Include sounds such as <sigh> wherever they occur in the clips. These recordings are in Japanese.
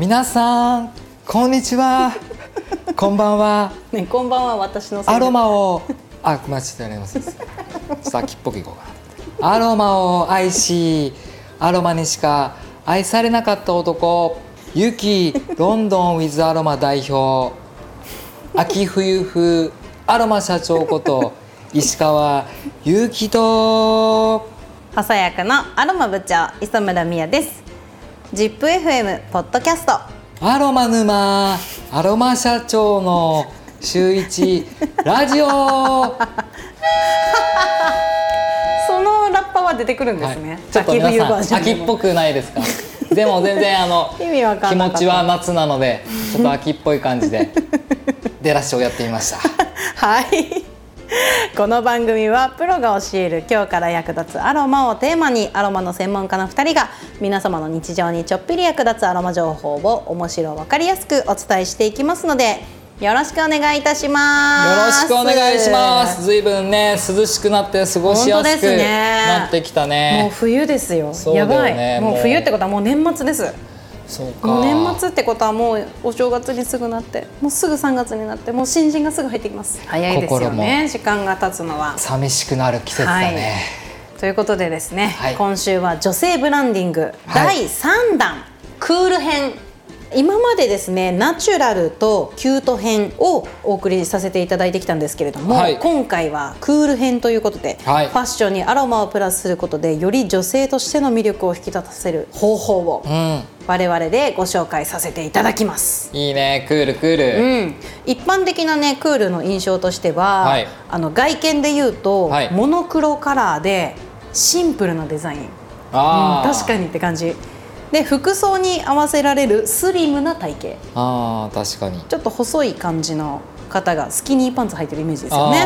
皆さんこんにちは。<laughs> こんばんは。ねこんばんは私のアロマをあ間違えますちょっぽくいこうかなアロマを愛しアロマにしか愛されなかった男ユキロンドンウィズアロマ代表。秋冬風アロマ社長こと石川祐希と。補佐役のアロマ部長磯村美也です ZIPFM ポッドキャスト。アロマ沼アロマ社長の週一ラジオ。<laughs> そのラッパは出てくるんですね、はい、ちょっと皆さん秋っぽくないですか？でも全然あの <laughs> 気持ちは夏なのでちょっと秋っぽい感じで出らしをやってみました。<laughs> はい <laughs> この番組はプロが教える今日から役立つアロマをテーマにアロマの専門家の2人が皆様の日常にちょっぴり役立つアロマ情報を面白分かりやすくお伝えしていきますのでよろしくお願いいたします。よろしくお願いします。ずいぶんね涼しくなって過ごしやすくなってきたね、ね、もう冬ですよ、ね、やばい。もう冬ってことはもう年末です年末ってことはもうお正月にすぐなってもうすぐ3月になってもう新人がすぐ入ってきます。早いですよね時間が経つのは。寂しくなる季節だね、はい。ということでですね、はい、今週は女性ブランディング。第3弾、はい、クール編今までですねナチュラルとキュート編をお送りさせていただいてきたんですけれども、はい、今回はクール編ということで、はい、ファッションにアロマをプラスすることでより女性としての魅力を引き立たせる方法を、うん、我々でご紹介させていただきます。いいね。クールクール、うん、一般的なねクールの印象としては、はい、あの外見で言うと、モノクロカラーでシンプルなデザイン、うん、確かにって感じで服装に合わせられるスリムな体型。あ確かに。ちょっと細い感じの方がスキニーパンツ履いてるイメージですよね。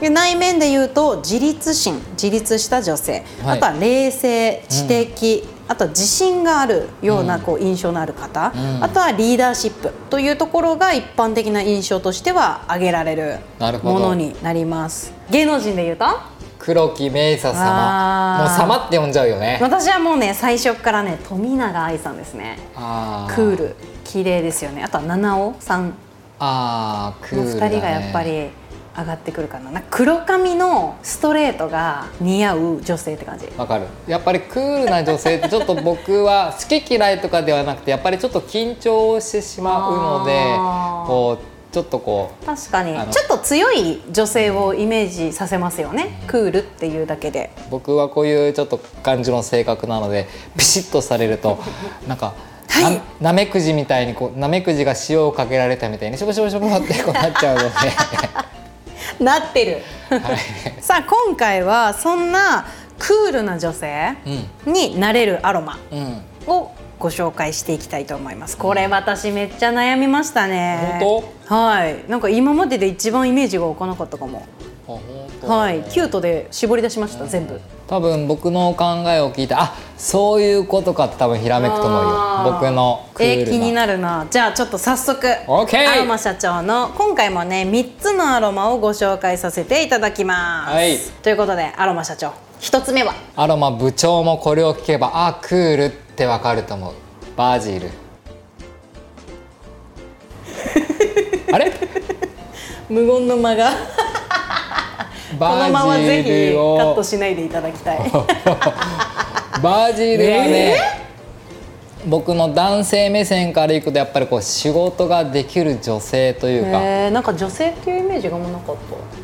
で内面で言うと自立心自立した女性、はい、あとは冷静知的、うん、あと自信があるようなこう印象のある方、うん、あとはリーダーシップというところが一般的な印象としては挙げられるものになります。芸能人で言うと？黒木メイサ様。もう様って呼んじゃうよね。私はもうね最初からね富永愛さんですね。クール。綺麗ですよね。あとは七尾さん。あクール、ね、2人がやっぱり上がってくるかな。黒髪のストレートが似合う女性って感じ。わかる。やっぱりクールな女性ってちょっと僕は好き嫌いとかではなくてやっぱりちょっと緊張してしまうのでこうちょっとこう確かに。ちょっと強い女性をイメージさせますよね、クールっていうだけで。僕はこういうちょっと感じの性格なので <laughs> ピシッとされると <laughs> なんかはい、なめくじみたいにこうなめくじが塩をかけられたみたいにしょぼしょぼしょぼってこうなっちゃうので。<laughs> なってる、はい、さあ今回はそんなクールな女性になれるアロマをご紹介していきたいと思います。これ私めっちゃ悩みましたね。はい。なんか今までで一番イメージが湧かなかったかも。はい。キュートで絞り出しました、全部。多分僕の考えを聞いてあそういうことかって多分ひらめくと思うよ。僕のクールな、えー、気になるな。じゃあちょっと早速アロマ社長の今回もね3つのアロマをご紹介させていただきます、はい、ということでアロマ社長1つ目は？アロマ部長もこれを聞けばあクールってわかると思う。バジル。あれ？無言の間が。<laughs> このままぜひカットしないでいただきたい。バジル。<laughs> はね、えー、僕の男性目線からいくとやっぱりこう仕事ができる女性というか、えー、なんか女性っていうイメージがもなかっ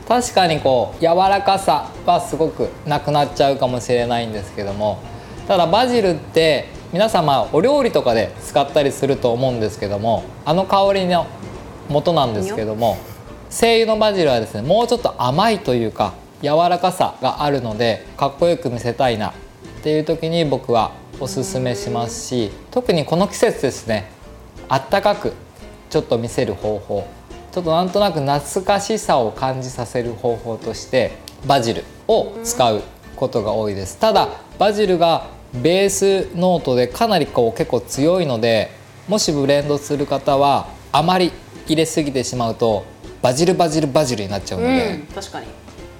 た確かにこう柔らかさはすごくなくなっちゃうかもしれないんですけどもた。だバジルって皆様お料理とかで使ったりすると思うんですけどもあの香りの元なんですけども精油のバジルはですねもうちょっと甘いというか柔らかさがあるのでかっこよく見せたいなっていう時に僕はおすすめしますし特にこの季節ですねあったかくちょっと見せる方法ちょっとなんとなく懐かしさを感じさせる方法としてバジルを使うことが多いです。ただバジルがベースノートでかなりこう結構強いのでもしブレンドする方はあまり入れすぎてしまうとバジルバジルバジルになっちゃうので、うん、確かに。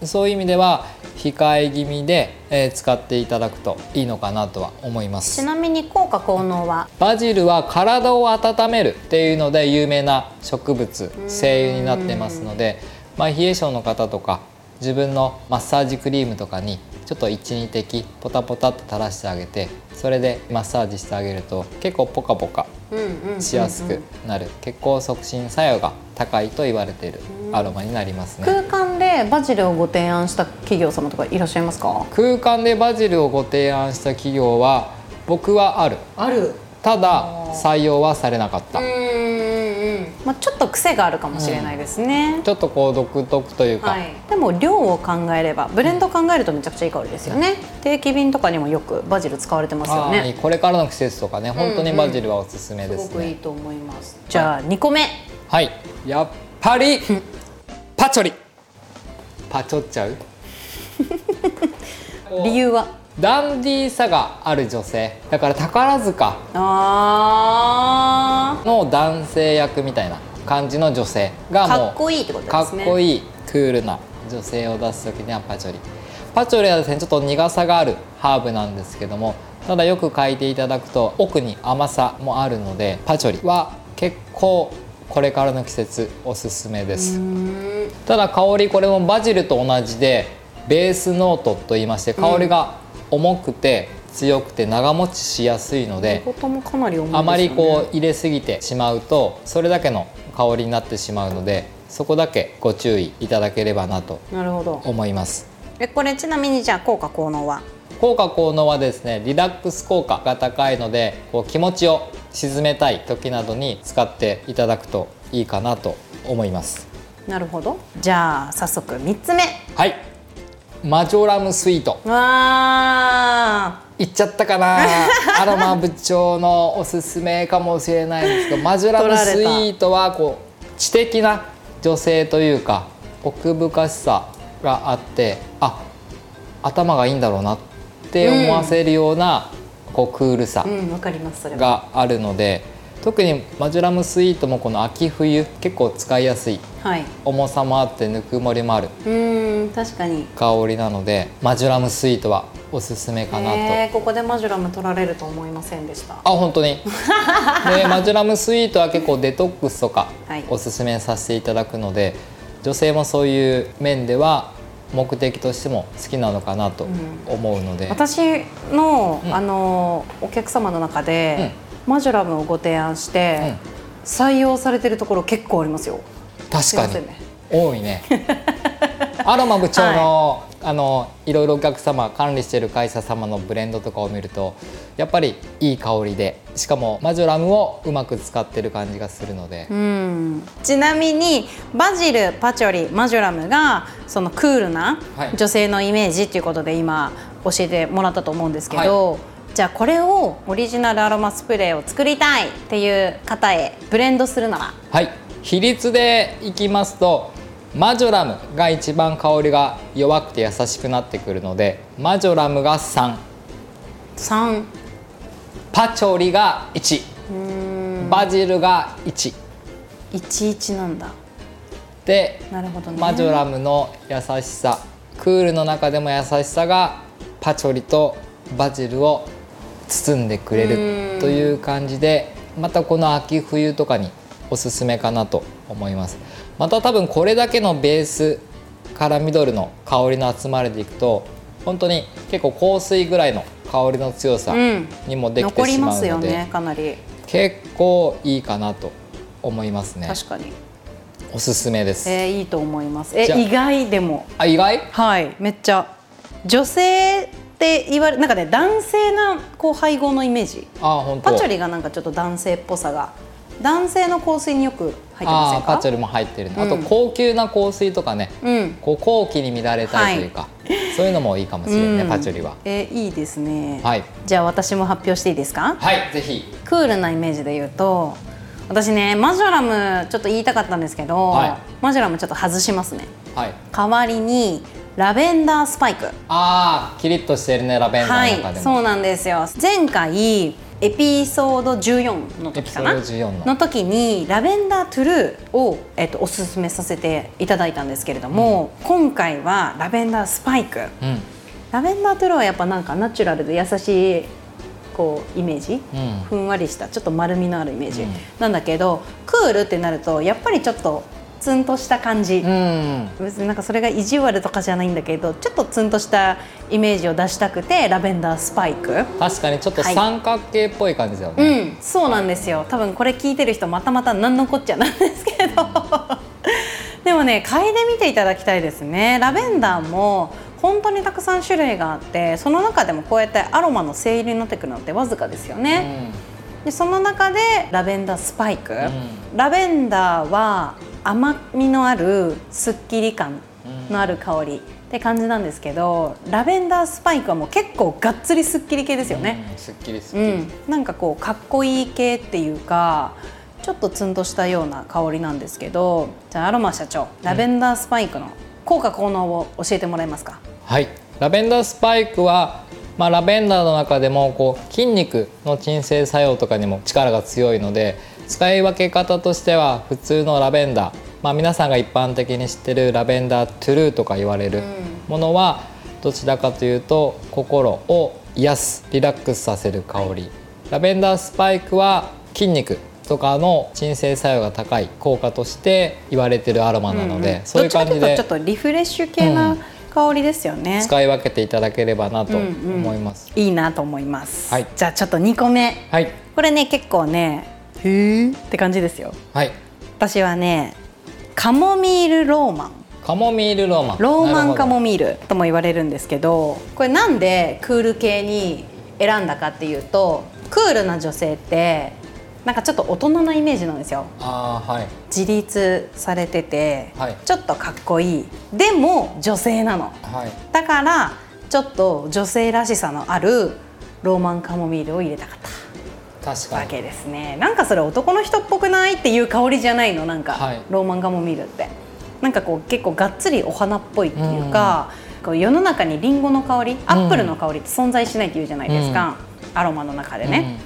そういう意味では控え気味で、えー、使っていただくといいのかなとは思います。ちなみに効果効能は？バジルは体を温めるっていうので有名な植物精油になってますので、まあ、冷え性の方とか自分のマッサージクリームとかにちょっと12滴ポタポタと垂らしてあげてそれでマッサージしてあげると結構ポカポカしやすくなる。血行促進作用が高いと言われているアロマになりますね。空間でバジルをご提案した企業様とかいらっしゃいますか？空間でバジルをご提案した企業は僕はある。ある。ただ採用はされなかったまあ、ちょっと癖があるかもしれないですね、うん、ちょっとこう独特というか、はい、でも量を考えればブレンド考えるとめちゃくちゃいい香りですよね、定期便とかにもよくバジル使われてますよね。これからの季節とかね本当にバジルはおすすめです、ね。うんうん、すごくいいと思います。じゃあ2個目。はい。やっぱりパチョリ。パチョっちゃう？<laughs> 理由は？ダンディーさがある女性。だから宝塚の男性役みたいな感じの女性がもうかっこいいってことですね。かっこいいクールな女性を出す時にはパチョリ。パチョリはですねちょっと苦さがあるハーブなんですけどもただよく嗅いでいただくと奥に甘さもあるのでパチョリは結構これからの季節おすすめです。ただ香りこれもバジルと同じでベースノートと言いまして香りが重くて強くて長持ちしやすいので、あまりこう入れすぎてしまうとそれだけの香りになってしまうのでそこだけご注意いただければなと思います。えこれちなみにじゃあ効果効能は？効果効能はですねリラックス効果が高いのでこう気持ちを沈めたい時などに使っていただくといいかなと思います。なるほど。じゃあ早速3つ目。はいマジョラムスイート。わいっちゃったかな。<laughs> アロマ部長のおすすめかもしれないんですけどマジョラムスイートはこう知的な女性というか奥深しさがあってあ頭がいいんだろうなって思わせるような、うん、こうクールさがあるので。特にマジュラムスイートもこの秋冬結構使いやすい、はい、重さもあってぬくもりもあるうん確かに。香りなのでマジュラムスイートはおすすめかなと、えー、ここでマジュラム取られると思いませんでした。あ本当に。で <laughs> マジュラムスイートは結構デトックスとかおすすめさせていただくので、はい、女性もそういう面では目的としても好きなのかなと思うので、うん、私の、うん、あのお客様の中で、うん。マジュラムをご提案して、採用されてるところ結構ありますよ確かに、ね、多いね。<laughs> アロマ部長の、はい、あのいろいろお客様管理している会社様のブレンドとかを見るとやっぱりいい香りでしかもマジョラムをうまく使ってる感じがするので、うん、ちなみにバジルパチョリマジョラムがそのクールな女性のイメージっていうことで今教えてもらったと思うんですけど、はい。じゃあこれをオリジナルアロマスプレーを作りたいっていう方へブレンドするなら。はい比率でいきますとマジョラムが一番香りが弱くて優しくなってくるのでマジョラムが33 3パチョリが1バジルが111なんだ。でなるほど、ね、マジョラムの優しさクールの中でも優しさがパチョリとバジルを包んでくれるという感じでまたこの秋冬とかにおすすめかなと思います。また多分これだけのベースからミドルの香りの集まりでいくと本当に結構香水ぐらいの香りの強さにもできてしまうので、うんね、かなり。結構いいかなと思いますね。確かに。おすすめです、えー、いいと思います。え意外でも。あ意外？はいめっちゃ。女性って言われなんかね男性なこう配合のイメージ。あ本当。パチョリがなんかちょっと男性っぽさが男性の香水によく入ってませんか？パチョリも入ってる、うん、あと高級な香水とかね、うん、こう後期に乱れたいというか、はい、そういうのもいいかもしれないね、うん、パチョリは。えー、いいですね、はい、じゃあ私も発表していいですか？はいぜひ。クールなイメージで言うと私ねマジョラムちょっと言いたかったんですけど、はい、マジョラムちょっと外しますね、はい、代わりにラベンダースパイク。ああキリッとしてるねラベンダーの中でも、はい、そうなんですよ。前回エピソード14の時かな？の。時にラベンダートゥルーを、えっと、おすすめさせていただいたんですけれども、うん、今回はラベンダースパイク、うん、ラベンダートゥルーはやっぱなんかナチュラルで優しいこうイメージ、うん、ふんわりしたちょっと丸みのあるイメージ、なんだけどクールってなるとやっぱりちょっとツンとした感じ、うん、別になんかそれが意地悪とかじゃないんだけどちょっとツンとしたイメージを出したくてラベンダースパイク。確かにちょっと三角形っぽい感じだよね、はい、うんそうなんですよ。多分これ聞いてる人またまた何のこっちゃなんですけど。<laughs> でもね嗅いでみていただきたいですね。ラベンダーも本当にたくさん種類があってその中でもこうやってアロマの精入りのテクノってわずかですよね、うん、でその中でラベンダースパイク、うん、ラベンダーは甘みのあるすっきり感のある香りって感じなんですけどラベンダースパイクはもう結構がっつりすっきり系ですよね。うん、すっきりすっきり、うん、なんかこうかっこいい系っていうかちょっとツンとしたような香りなんですけどじゃあアロマ社長ラベンダースパイクの効果効能を教えてもらえますか、はい。ラベンダースパイクはまあ、ラベンダーの中でもこう筋肉の鎮静作用とかにも力が強いので使い分け方としては普通のラベンダー、まあ、皆さんが一般的に知ってるラベンダートゥルーとか言われるものはどちらかというと心を癒すリラックスさせる香り。ラベンダースパイクは筋肉とかの鎮静作用が高い効果として言われてるアロマなので、うん、そういう感じでちょっとリフレッシュ系な、香りですよね。使い分けていただければなと思います、うんうん、いいなと思います、はい、じゃあちょっと2個目、はい、これね結構ねへえって感じですよ。はい。私はねカモミールローマン。カモミールローマン。ローマンカモミールとも言われるんですけどこれなんでクール系に選んだかっていうとクールな女性ってなんかちょっと大人なイメージなんですよ。あはい、自立されてて、はい、ちょっとかっこいい。でも女性なの、はい、だからちょっと女性らしさのあるローマンカモミールを入れたかった。わけですね。なんかそれ男の人っぽくないっていう香りじゃないの？なんか、はい、ローマンカモミールって。なんかこう結構がっつりお花っぽいっていうか、うん、こう世の中にりんごの香りアップルの香りって存在しないっていうじゃないですか、うん、アロマの中でね、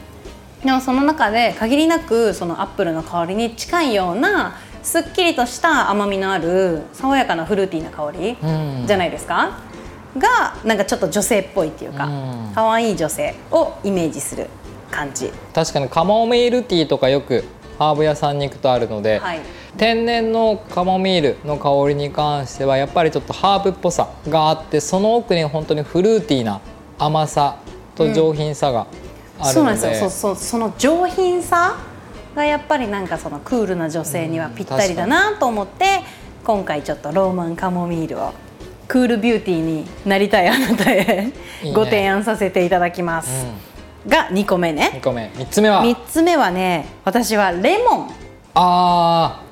うん、でもその中で限りなくそのアップルの香りに近いようなすっきりとした甘みのある爽やかなフルーティーな香りじゃないですか、がなんかちょっと女性っぽいっていうか可愛、いい女性をイメージする感じ。確かにカモミールティーとかよくハーブ屋さんに行くとあるので、はい、天然のカモミールの香りに関してはやっぱりちょっとハーブっぽさがあってその奥に本当にフルーティーな甘さと上品さがあるので、うん、そうなんですよ。そその上品さがやっぱりなんかそのクールな女性にはぴったりだなと思って、今回ちょっとローマンカモミールをクールビューティーになりたいあなたへご提案させていただきます。うんが2個目ね。2個目。3つ目は？3つ目はね私はレモン。あ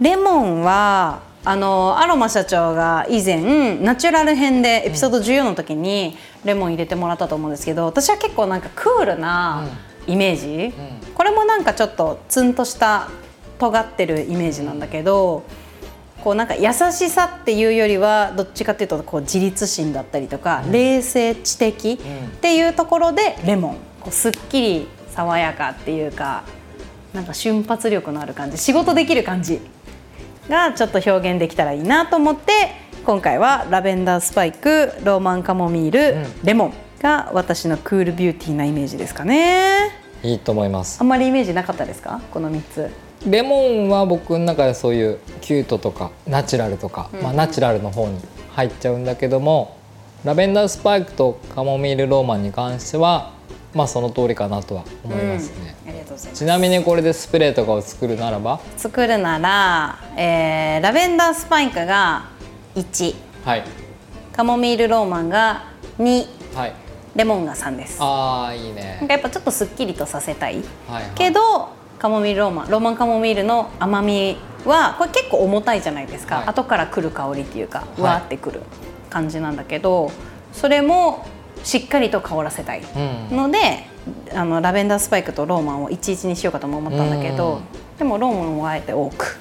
レモンはあのアロマ社長が以前ナチュラル編でエピソード14の時にレモン入れてもらったと思うんですけど私は結構なんかクールなイメージ、うんうん、これもなんかちょっとツンとした尖ってるイメージなんだけど、こうなんか優しさっていうよりはどっちかっていうとこう自立心だったりとか、うん、冷静知的っていうところでレモンこうすっきり爽やかっていうかなんか瞬発力のある感じ仕事できる感じがちょっと表現できたらいいなと思って今回はラベンダースパイクローマンカモミール、うん、レモンが私のクールビューティーなイメージですかね。いいと思います。あんまりイメージなかったですか？この3つレモンは僕の中でそういうキュートとかナチュラルとか、うん、まあ、ナチュラルの方に入っちゃうんだけどもラベンダースパイクとカモミールローマンに関してはまあその通りかなとは思いますね、うん、ありがとうございます。ちなみにこれでスプレーとかを作るならば？作るなら、えー、ラベンダースパイクが1、はい、カモミールローマンが2、はい、レモンが3です。ああいいね。なんかやっぱちょっとすっきりとさせたい、はいはい、けどカモミールローマンローマンカモミールの甘みはこれ結構重たいじゃないですか、はい、後から来る香りっていうかわーってくる感じなんだけど、それもしっかりと香らせたい。ので、うん、あのラベンダースパイクとローマンを11にしようかとも思ったんだけど、でもローマンをあえて多く。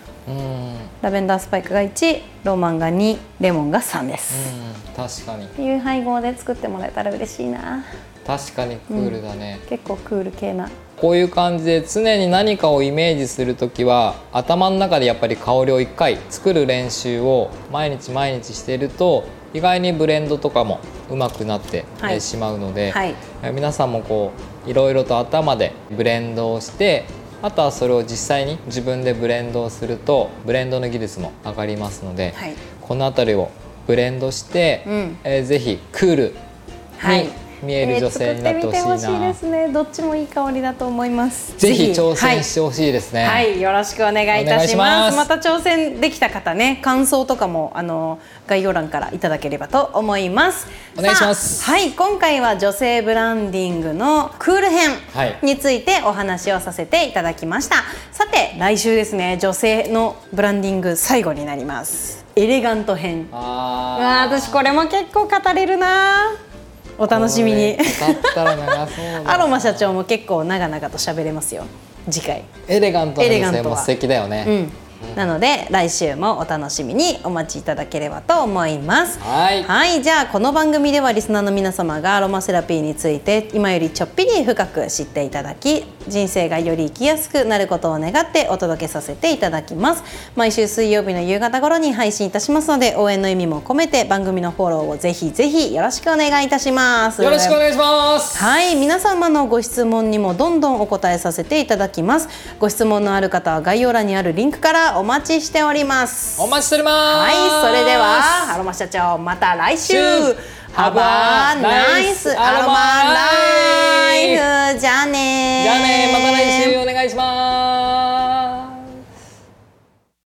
ラベンダースパイクが1ローマンが2レモンが3です、確かに。っていう配合で作ってもらえたら嬉しいな。確かにクールだね、うん、結構クール系なこういう感じで常に何かをイメージする時は頭の中でやっぱり香りを1回作る練習を毎日毎日していると意外にブレンドとかもうまくなってしまうので、はい。はい、皆さんもこういろいろと頭でブレンドをしてあとはそれを実際に自分でブレンドをするとブレンドの技術も上がりますので、はい、この辺りをブレンドして、うん、えー、ぜひクールに見える女性になってほしいな、えー、しいですね。どっちもいい香りだと思います。ぜひ挑戦してほしいですね、はい、はい、よろしくお願いいたします。また挑戦できた方ね感想とかもあの概要欄からいただければと思います。お願いします。はい。今回は女性ブランディングのクール編についてお話をさせていただきました、はい、さて来週ですね女性のブランディング最後になります。エレガント編。ああ私これも結構語れるなお楽しみに。アロマ社長も結構長々と喋れますよ。次回。エレガントな女性も素敵だよね、うんなので来週もお楽しみにお待ちいただければと思います。はい。はいじゃあこの番組ではリスナーの皆様がアロマセラピーについて今よりちょっぴり深く知っていただき人生がより生きやすくなることを願ってお届けさせていただきます。毎週水曜日の夕方頃に配信いたしますので応援の意味も込めて番組のフォローをぜひぜひよろしくお願いいたします。よろしくお願いします。はい皆様のご質問にもどんどんお答えさせていただきます。ご質問のある方は概要欄にあるリンクからお待ちしております。お待ちしております。はいそれではアロマ社長また来週。ハバーナイスアロマライフじゃあねじゃあねまた来週お願いします。